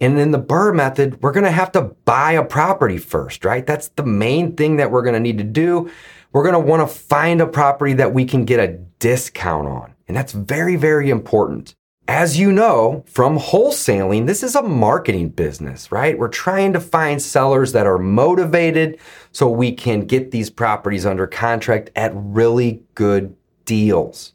And in the BRRRR method, we're going to have to buy a property first, right? That's the main thing that we're going to need to do. We're going to want to find a property that we can get a discount on. And that's very, very important. As you know from wholesaling, this is a marketing business, right? We're trying to find sellers that are motivated so we can get these properties under contract at really good deals.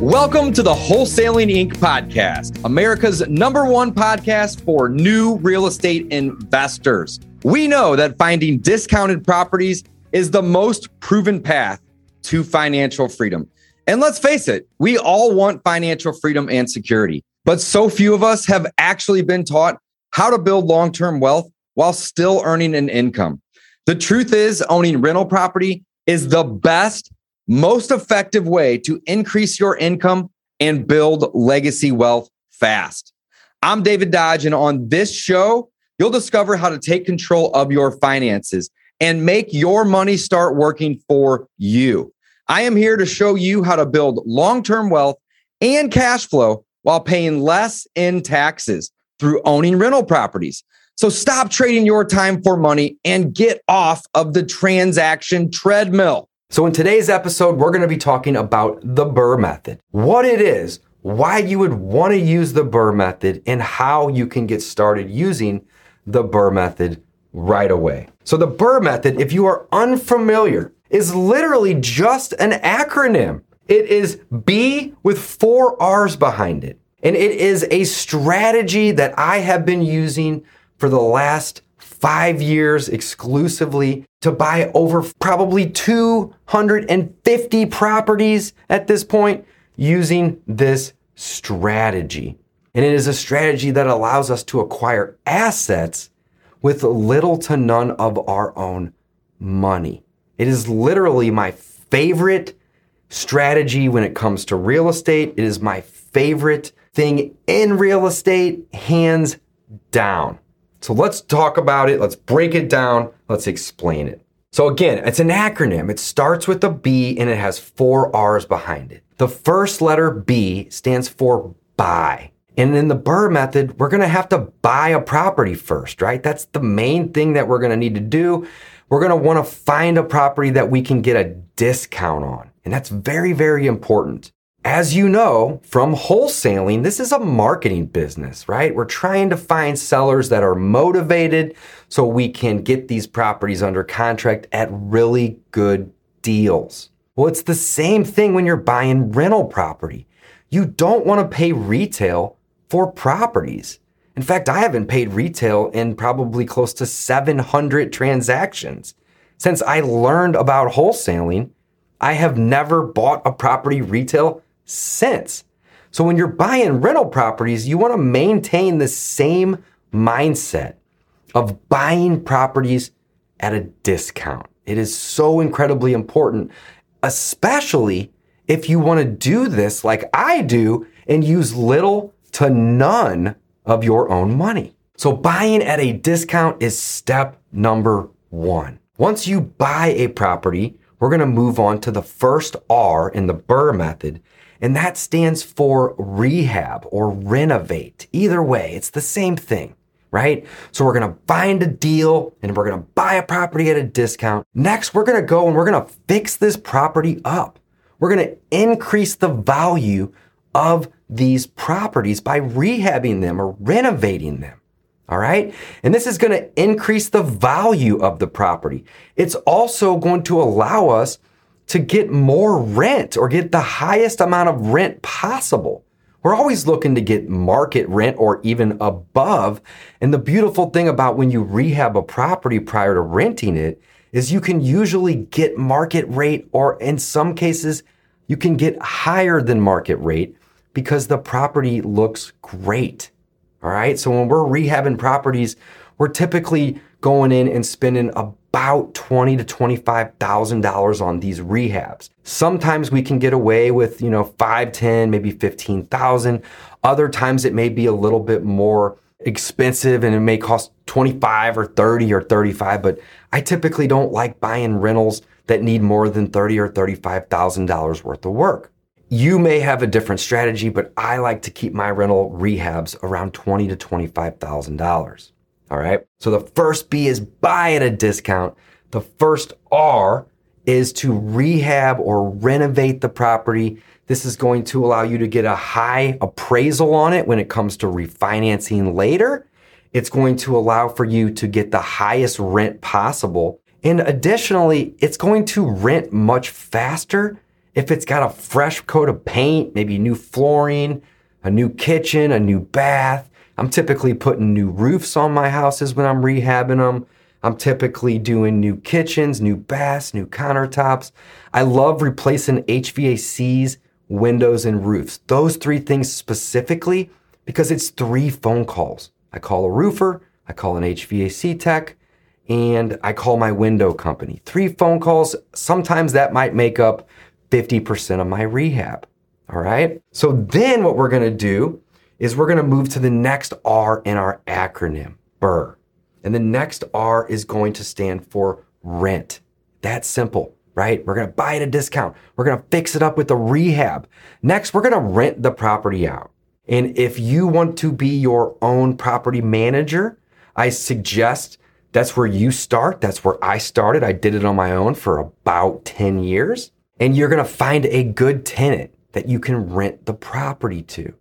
Welcome to the Wholesaling Inc. podcast, America's number one podcast for new real estate investors. We know that finding discounted properties is the most proven path to financial freedom. And let's face it, we all want financial freedom and security, but so few of us have actually been taught how to build long term wealth while still earning an income. The truth is, owning rental property is the best most effective way to increase your income and build legacy wealth fast. I'm David Dodge, and on this show, you'll discover how to take control of your finances and make your money start working for you. I am here to show you how to build long term wealth and cash flow while paying less in taxes through owning rental properties. So stop trading your time for money and get off of the transaction treadmill. So, in today's episode, we're going to be talking about the BRRRR method, what it is, why you would want to use the BRRRR method, and how you can get started using the BRRRR method right away. So, the BRRRR method, if you are unfamiliar, is literally just an acronym. It is B with four R's behind it. And it is a strategy that I have been using for the last five years exclusively to buy over probably 250 properties at this point using this strategy. And it is a strategy that allows us to acquire assets with little to none of our own money. It is literally my favorite strategy when it comes to real estate. It is my favorite thing in real estate, hands down. So let's talk about it. Let's break it down. Let's explain it. So again, it's an acronym. It starts with a B and it has four R's behind it. The first letter B stands for buy. And in the BRRRR method, we're going to have to buy a property first, right? That's the main thing that we're going to need to do. We're going to want to find a property that we can get a discount on. And that's very, very important. As you know from wholesaling, this is a marketing business, right? We're trying to find sellers that are motivated so we can get these properties under contract at really good deals. Well, it's the same thing when you're buying rental property. You don't want to pay retail for properties. In fact, I haven't paid retail in probably close to 700 transactions. Since I learned about wholesaling, I have never bought a property retail since. So when you're buying rental properties, you want to maintain the same mindset of buying properties at a discount. It is so incredibly important, especially if you want to do this like I do and use little to none of your own money. So buying at a discount is step number one. Once you buy a property, we're going to move on to the first R in the BRRRR method, and that stands for rehab or renovate. Either way, it's the same thing, right? So we're going to find a deal and we're going to buy a property at a discount. Next, we're going to go and we're going to fix this property up. We're going to increase the value of these properties by rehabbing them or renovating them. All right. And this is going to increase the value of the property. It's also going to allow us to get more rent or get the highest amount of rent possible. We're always looking to get market rent or even above. And the beautiful thing about when you rehab a property prior to renting it is you can usually get market rate or in some cases, you can get higher than market rate because the property looks great. All right. So when we're rehabbing properties, we're typically going in and spending about twenty to twenty-five thousand dollars on these rehabs. Sometimes we can get away with, you know, five, ten, maybe fifteen thousand. Other times it may be a little bit more expensive and it may cost 25 or 30 or 35, but I typically don't like buying rentals that need more than 30 or $35,000 worth of work. You may have a different strategy, but I like to keep my rental rehabs around twenty to $25,000. All right. So the first B is buy at a discount. The first R is to rehab or renovate the property. This is going to allow you to get a high appraisal on it when it comes to refinancing later. It's going to allow for you to get the highest rent possible. And additionally, it's going to rent much faster if it's got a fresh coat of paint, maybe new flooring, a new kitchen, a new bath. I'm typically putting new roofs on my houses when I'm rehabbing them. I'm typically doing new kitchens, new baths, new countertops. I love replacing HVACs, windows, and roofs. Those three things specifically because it's three phone calls. I call a roofer, I call an HVAC tech, and I call my window company. Three phone calls. Sometimes that might make up 50% of my rehab. All right. So then what we're going to do is we're going to move to the next R in our acronym, BRRRR. And the next R is going to stand for rent. That's simple, right? We're going to buy it at a discount. We're going to fix it up with a rehab. Next, we're going to rent the property out. And if you want to be your own property manager, I suggest that's where you start. That's where I started. I did it on my own for about 10 years. And you're going to find a good tenant that you can rent the property to.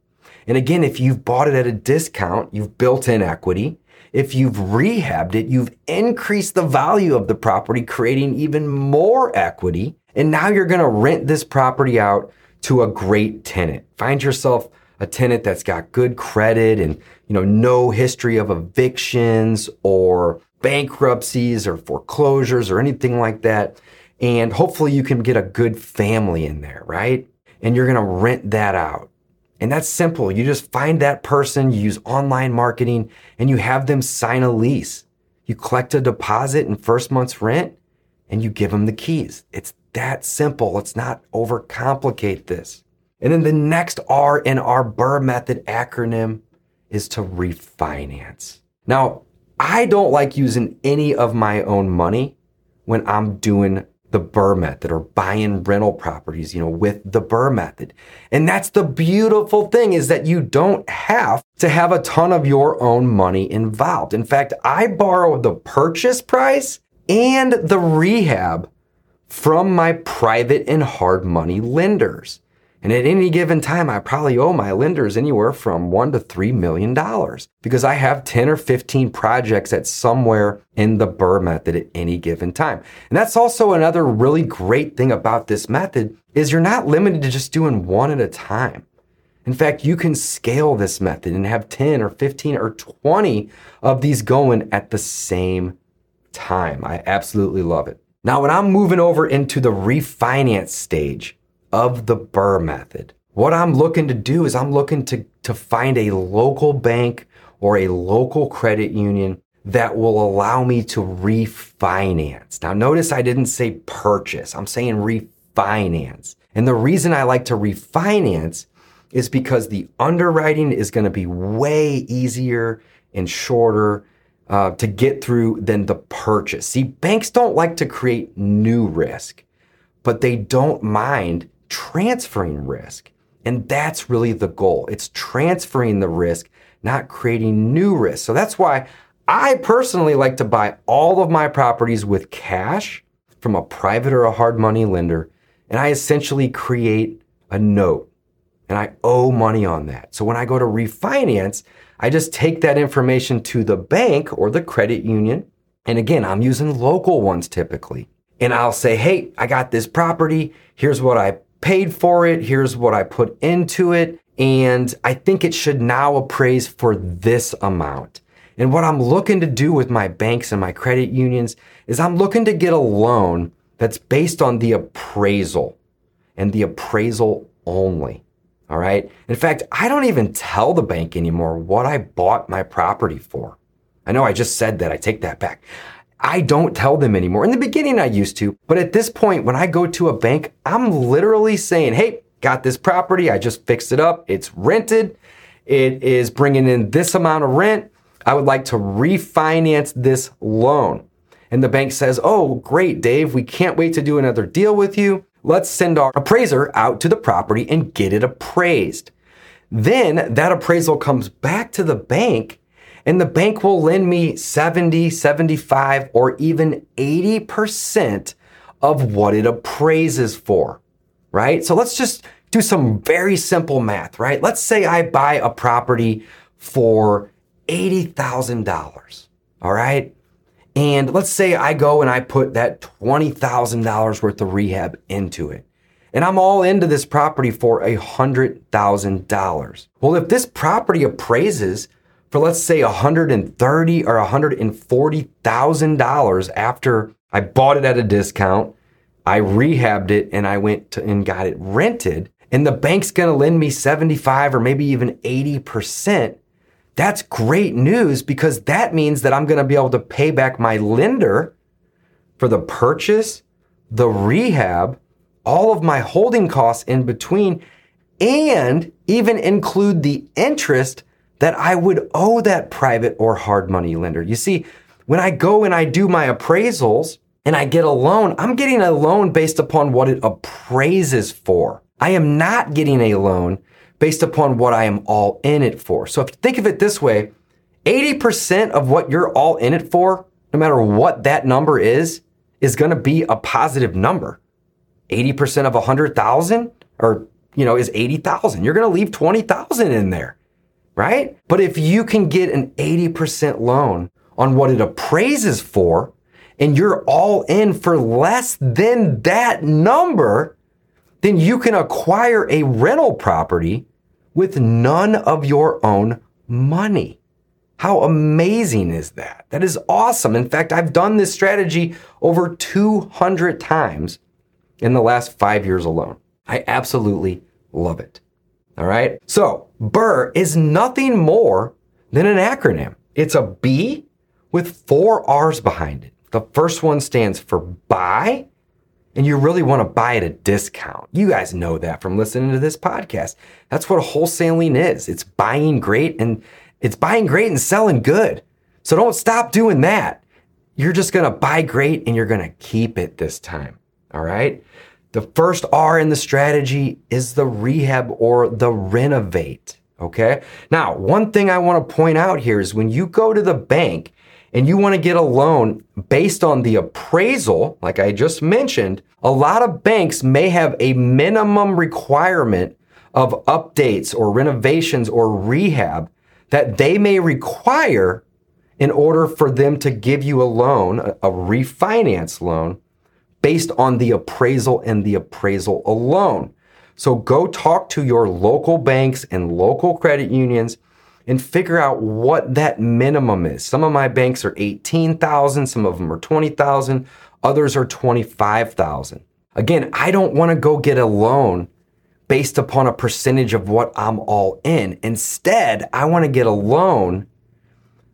And again, if you've bought it at a discount, you've built in equity. If you've rehabbed it, you've increased the value of the property, creating even more equity. And now you're going to rent this property out to a great tenant. Find yourself a tenant that's got good credit and, you know, no history of evictions or bankruptcies or foreclosures or anything like that. And hopefully you can get a good family in there, right? And you're going to rent that out. And that's simple. You just find that person, you use online marketing, and you have them sign a lease. You collect a deposit and first month's rent, and you give them the keys. It's that simple. Let's not overcomplicate this. And then the next R in our BRRRR method acronym is to refinance. Now, I don't like using any of my own money when I'm doing the BRRRR method or buying rental properties, you know, with the BRRRR method. And that's the beautiful thing is that you don't have to have a ton of your own money involved. In fact, I borrow the purchase price and the rehab from my private and hard money lenders. And at any given time, I probably owe my lenders anywhere from one to three million dollars because I have 10 or 15 projects at somewhere in the BRRRR method at any given time. And that's also another really great thing about this method is you're not limited to just doing one at a time. In fact, you can scale this method and have 10 or 15 or 20 of these going at the same time. I absolutely love it. Now, when I'm moving over into the refinance stage, of the BRRRR method. What I'm looking to do is I'm looking to, to find a local bank or a local credit union that will allow me to refinance. Now, notice I didn't say purchase, I'm saying refinance. And the reason I like to refinance is because the underwriting is going to be way easier and shorter uh, to get through than the purchase. See, banks don't like to create new risk, but they don't mind transferring risk. And that's really the goal. It's transferring the risk, not creating new risk. So that's why I personally like to buy all of my properties with cash from a private or a hard money lender. And I essentially create a note and I owe money on that. So when I go to refinance, I just take that information to the bank or the credit union. And again, I'm using local ones typically. And I'll say, hey, I got this property. Here's what I paid for it. Here's what I put into it. And I think it should now appraise for this amount. And what I'm looking to do with my banks and my credit unions is I'm looking to get a loan that's based on the appraisal and the appraisal only. All right. In fact, I don't even tell the bank anymore what I bought my property for. I know I just said that. I take that back. I don't tell them anymore. In the beginning, I used to, but at this point, when I go to a bank, I'm literally saying, Hey, got this property. I just fixed it up. It's rented. It is bringing in this amount of rent. I would like to refinance this loan. And the bank says, Oh, great, Dave. We can't wait to do another deal with you. Let's send our appraiser out to the property and get it appraised. Then that appraisal comes back to the bank and the bank will lend me 70, 75, or even 80% of what it appraises for, right? So let's just do some very simple math, right? Let's say I buy a property for $80,000, all right? And let's say I go and I put that $20,000 worth of rehab into it. And I'm all into this property for $100,000. Well, if this property appraises for let's say 130 or 140,000 dollars after I bought it at a discount, I rehabbed it and I went to, and got it rented and the bank's going to lend me 75 or maybe even 80%, that's great news because that means that I'm going to be able to pay back my lender for the purchase, the rehab, all of my holding costs in between, and even include the interest that I would owe that private or hard money lender. You see, when I go and I do my appraisals and I get a loan, I'm getting a loan based upon what it appraises for. I am not getting a loan based upon what I am all in it for. So if you think of it this way, 80% of what you're all in it for, no matter what that number is, is going to be a positive number. 80% of 100,000 or, you know, is 80,000. You're going to leave 20,000 in there, right? But if you can get an 80% loan on what it appraises for and you're all in for less than that number, then you can acquire a rental property with none of your own money. How amazing is that? That is awesome. In fact, I've done this strategy over 200 times in the last five years alone. I absolutely love it. All right. So BRRRR is nothing more than an acronym. It's a B with four R's behind it. The first one stands for buy and you really want to buy at a discount. You guys know that from listening to this podcast. That's what wholesaling is. It's buying great and it's buying great and selling good. So don't stop doing that. You're just going to buy great and you're going to keep it this time. All right. The first R in the strategy is the rehab or the renovate. Okay. Now, one thing I want to point out here is when you go to the bank and you want to get a loan based on the appraisal, like I just mentioned, a lot of banks may have a minimum requirement of updates or renovations or rehab that they may require in order for them to give you a loan, a, refinance loan, based on the appraisal and the appraisal alone. So go talk to your local banks and local credit unions and figure out what that minimum is. Some of my banks are 18,000, some of them are 20,000, others are 25,000. Again, I don't want to go get a loan based upon a percentage of what I'm all in. Instead, I want to get a loan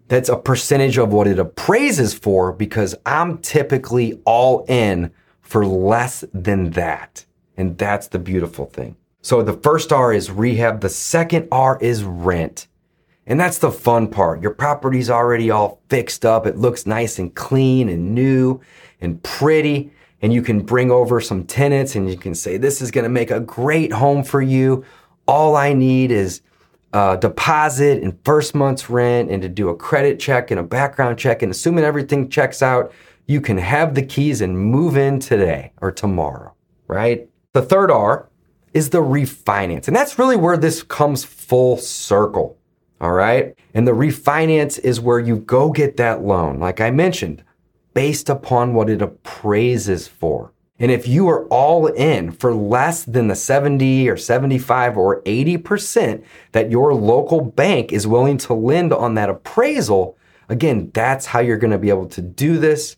that's a percentage of what it appraises for because I'm typically all in for less than that. And that's the beautiful thing. So the first R is rehab. The second R is rent. And that's the fun part. Your property's already all fixed up. It looks nice and clean and new and pretty. And you can bring over some tenants and you can say, this is going to make a great home for you. All I need is a deposit and first month's rent and to do a credit check and a background check. And assuming everything checks out, you can have the keys and move in today or tomorrow, right? The third R is the refinance. And that's really where this comes full circle. All right. And the refinance is where you go get that loan, like I mentioned, based upon what it appraises for. And if you are all in for less than the 70 or 75 or 80% that your local bank is willing to lend on that appraisal, again, that's how you're going to be able to do this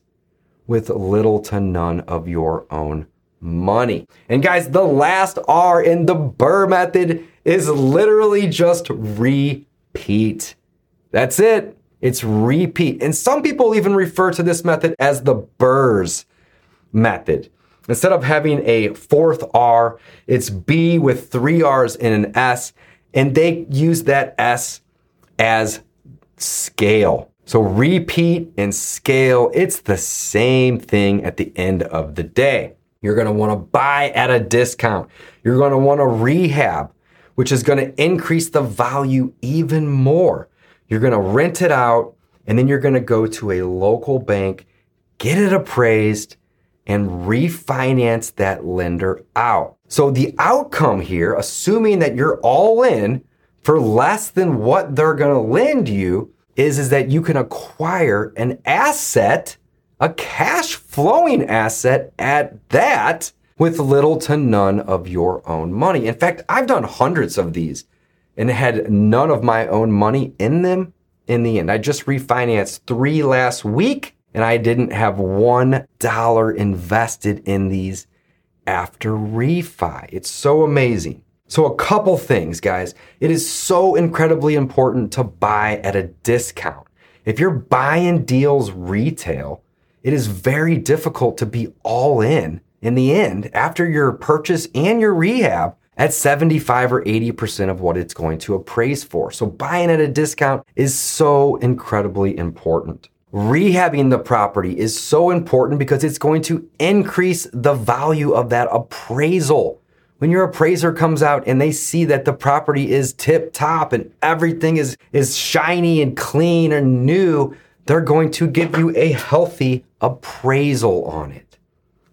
with little to none of your own money. And guys, the last R in the BRRRR method is literally just repeat. That's it. It's repeat. And some people even refer to this method as the BRRRS method. Instead of having a fourth R, it's B with three R's and an S, and they use that S as scale. So repeat and scale, it's the same thing at the end of the day. You're want to buy at a discount. You're want to rehab, which is to increase the value even more. You're to rent it out and then you're to go to a local bank, get it appraised, and refinance that lender out. So the outcome here, assuming that you're all in for less than what they're to lend you, is, is that you can acquire an asset a cash flowing asset at that with little to none of your own money. In fact, I've done hundreds of these and had none of my own money in them in the end. I just refinanced three last week and I didn't have one dollar invested in these after refi. It's so amazing. So, a couple things, guys. It is so incredibly important to buy at a discount. If you're buying deals retail, it is very difficult to be all in in the end after your purchase and your rehab at 75 or 80% of what it's going to appraise for. So buying at a discount is so incredibly important. Rehabbing the property is so important because it's going to increase the value of that appraisal. When your appraiser comes out and they see that the property is tip top and everything is, is shiny and clean and new, they're going to give you a healthy appraisal on it.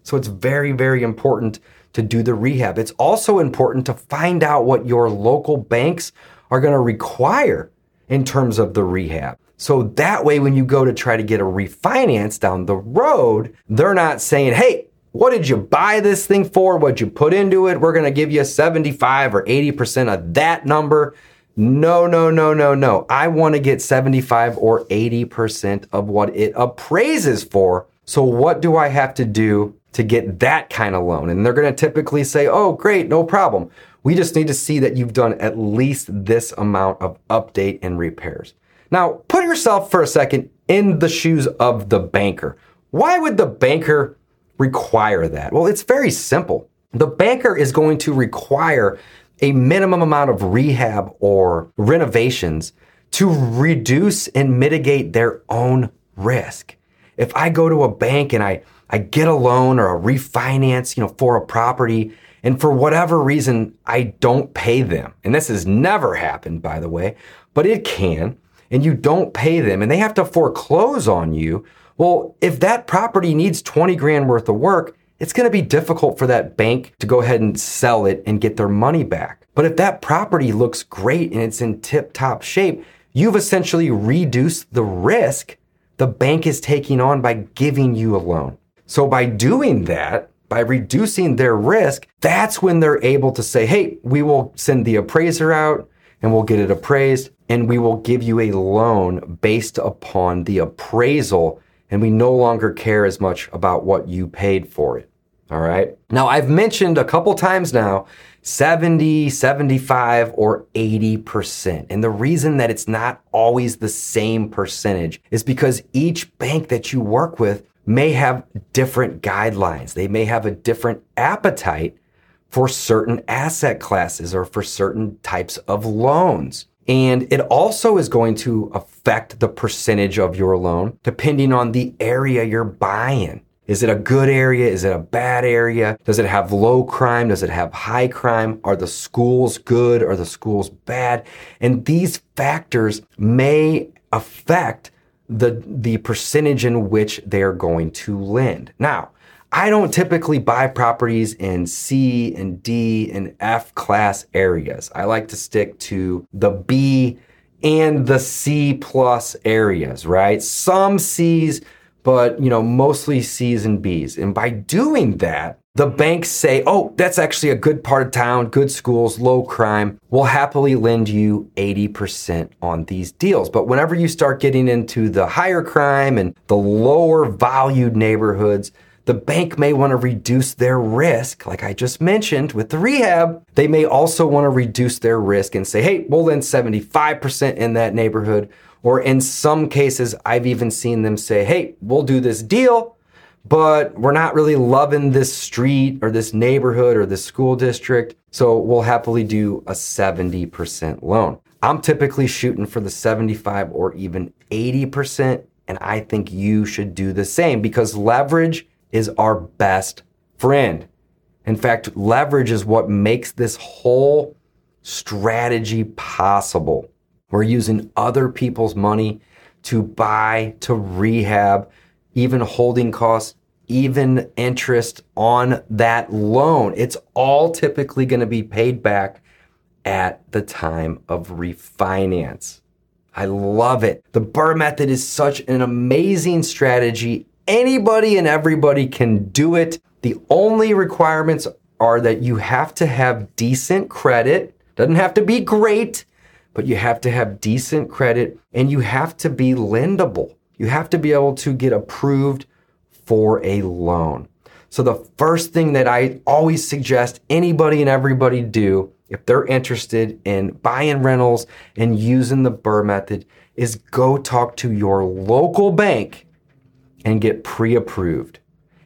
So it's very, very important to do the rehab. It's also important to find out what your local banks are going to require in terms of the rehab. So that way, when you go to try to get a refinance down the road, they're not saying, hey, what did you buy this thing for? What'd you put into it? We're going to give you 75 or 80% of that number. No, no, no, no, no. I want to get 75 or 80% of what it appraises for. So, what do I have to do to get that kind of loan? And they're going to typically say, oh, great, no problem. We just need to see that you've done at least this amount of update and repairs. Now, put yourself for a second in the shoes of the banker. Why would the banker require that? Well, it's very simple. The banker is going to require a minimum amount of rehab or renovations to reduce and mitigate their own risk. If I go to a bank and I, I get a loan or a refinance, you know, for a property, and for whatever reason, I don't pay them, and this has never happened, by the way, but it can, and you don't pay them and they have to foreclose on you, well, if that property needs 20 grand worth of work, it's going to be difficult for that bank to go ahead and sell it and get their money back. But if that property looks great and it's in tip top shape, you've essentially reduced the risk the bank is taking on by giving you a loan. So by doing that, by reducing their risk, that's when they're able to say, hey, we will send the appraiser out and we'll get it appraised and we will give you a loan based upon the appraisal. And we no longer care as much about what you paid for it. All right. Now, I've mentioned a couple times now 70, 75, or 80%. And the reason that it's not always the same percentage is because each bank that you work with may have different guidelines. They may have a different appetite for certain asset classes or for certain types of loans. And it also is going to affect the percentage of your loan depending on the area you're buying. Is it a good area? Is it a bad area? Does it have low crime? Does it have high crime? Are the schools good? Are the schools bad? And these factors may affect the, the percentage in which they are going to lend. Now, I don't typically buy properties in C and D and F class areas. I like to stick to the B and the C plus areas, right? Some C's but you know, mostly C's and B's. And by doing that, the banks say, oh, that's actually a good part of town, good schools, low crime. We'll happily lend you 80% on these deals. But whenever you start getting into the higher crime and the lower valued neighborhoods, the bank may want to reduce their risk, like I just mentioned with the rehab. They may also want to reduce their risk and say, hey, we'll lend 75% in that neighborhood. Or in some cases, I've even seen them say, hey, we'll do this deal, but we're not really loving this street or this neighborhood or this school district. So we'll happily do a 70% loan. I'm typically shooting for the 75 or even 80%. And I think you should do the same because leverage is our best friend. In fact, leverage is what makes this whole strategy possible. We're using other people's money to buy, to rehab, even holding costs, even interest on that loan. It's all typically going to be paid back at the time of refinance. I love it. The BRRRR method is such an amazing strategy Anybody and everybody can do it. The only requirements are that you have to have decent credit. Doesn't have to be great, but you have to have decent credit and you have to be lendable. You have to be able to get approved for a loan. So the first thing that I always suggest anybody and everybody do if they're interested in buying rentals and using the BRRRR method is go talk to your local bank and get pre approved.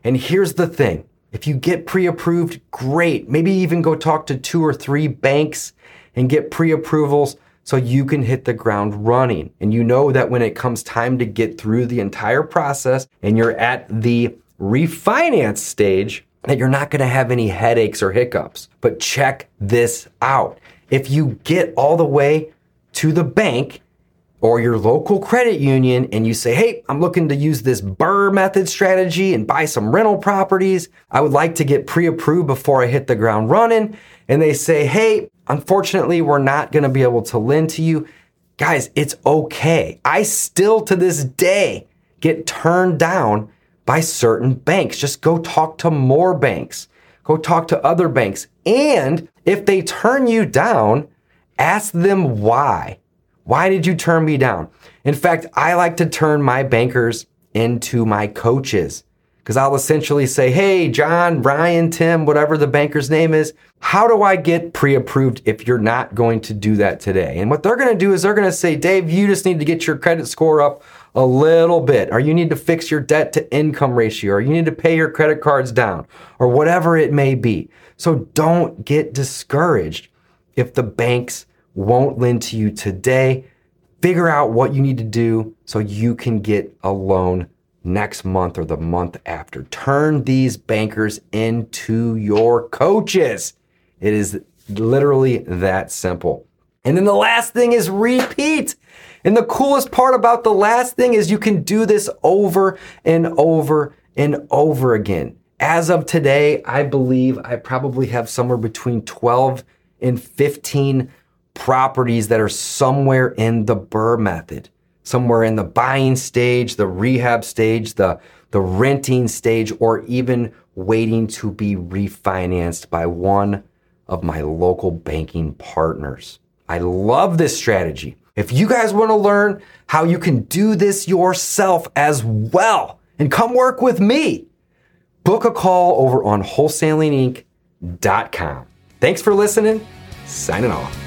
And here's the thing if you get pre approved, great. Maybe even go talk to two or three banks and get pre approvals so you can hit the ground running. And you know that when it comes time to get through the entire process and you're at the refinance stage, that you're not going to have any headaches or hiccups. But check this out. If you get all the way to the bank or your local credit union and you say, Hey, I'm looking to use this BRRRR method strategy and buy some rental properties. I would like to get pre approved before I hit the ground running. And they say, Hey, unfortunately, we're not going to be able to lend to you. Guys, it's okay. I still to this day get turned down by certain banks. Just go talk to more banks. Go talk to other banks. And if they turn you down, ask them why. Why did you turn me down? In fact, I like to turn my bankers into my coaches because I'll essentially say, Hey, John, Brian, Tim, whatever the banker's name is, how do I get pre approved if you're not going to do that today? And what they're going to do is they're going to say, Dave, you just need to get your credit score up a little bit, or you need to fix your debt to income ratio, or you need to pay your credit cards down, or whatever it may be. So don't get discouraged if the banks won't lend to you today. Figure out what you need to do so you can get a loan next month or the month after. Turn these bankers into your coaches. It is literally that simple. And then the last thing is repeat. And the coolest part about the last thing is you can do this over and over and over again. As of today, I believe I probably have somewhere between 12 and 15 properties that are somewhere in the BRRRR method, somewhere in the buying stage, the rehab stage, the, the renting stage, or even waiting to be refinanced by one of my local banking partners. I love this strategy. If you guys want to learn how you can do this yourself as well and come work with me, book a call over on wholesalinginc.com. Thanks for listening. Signing off.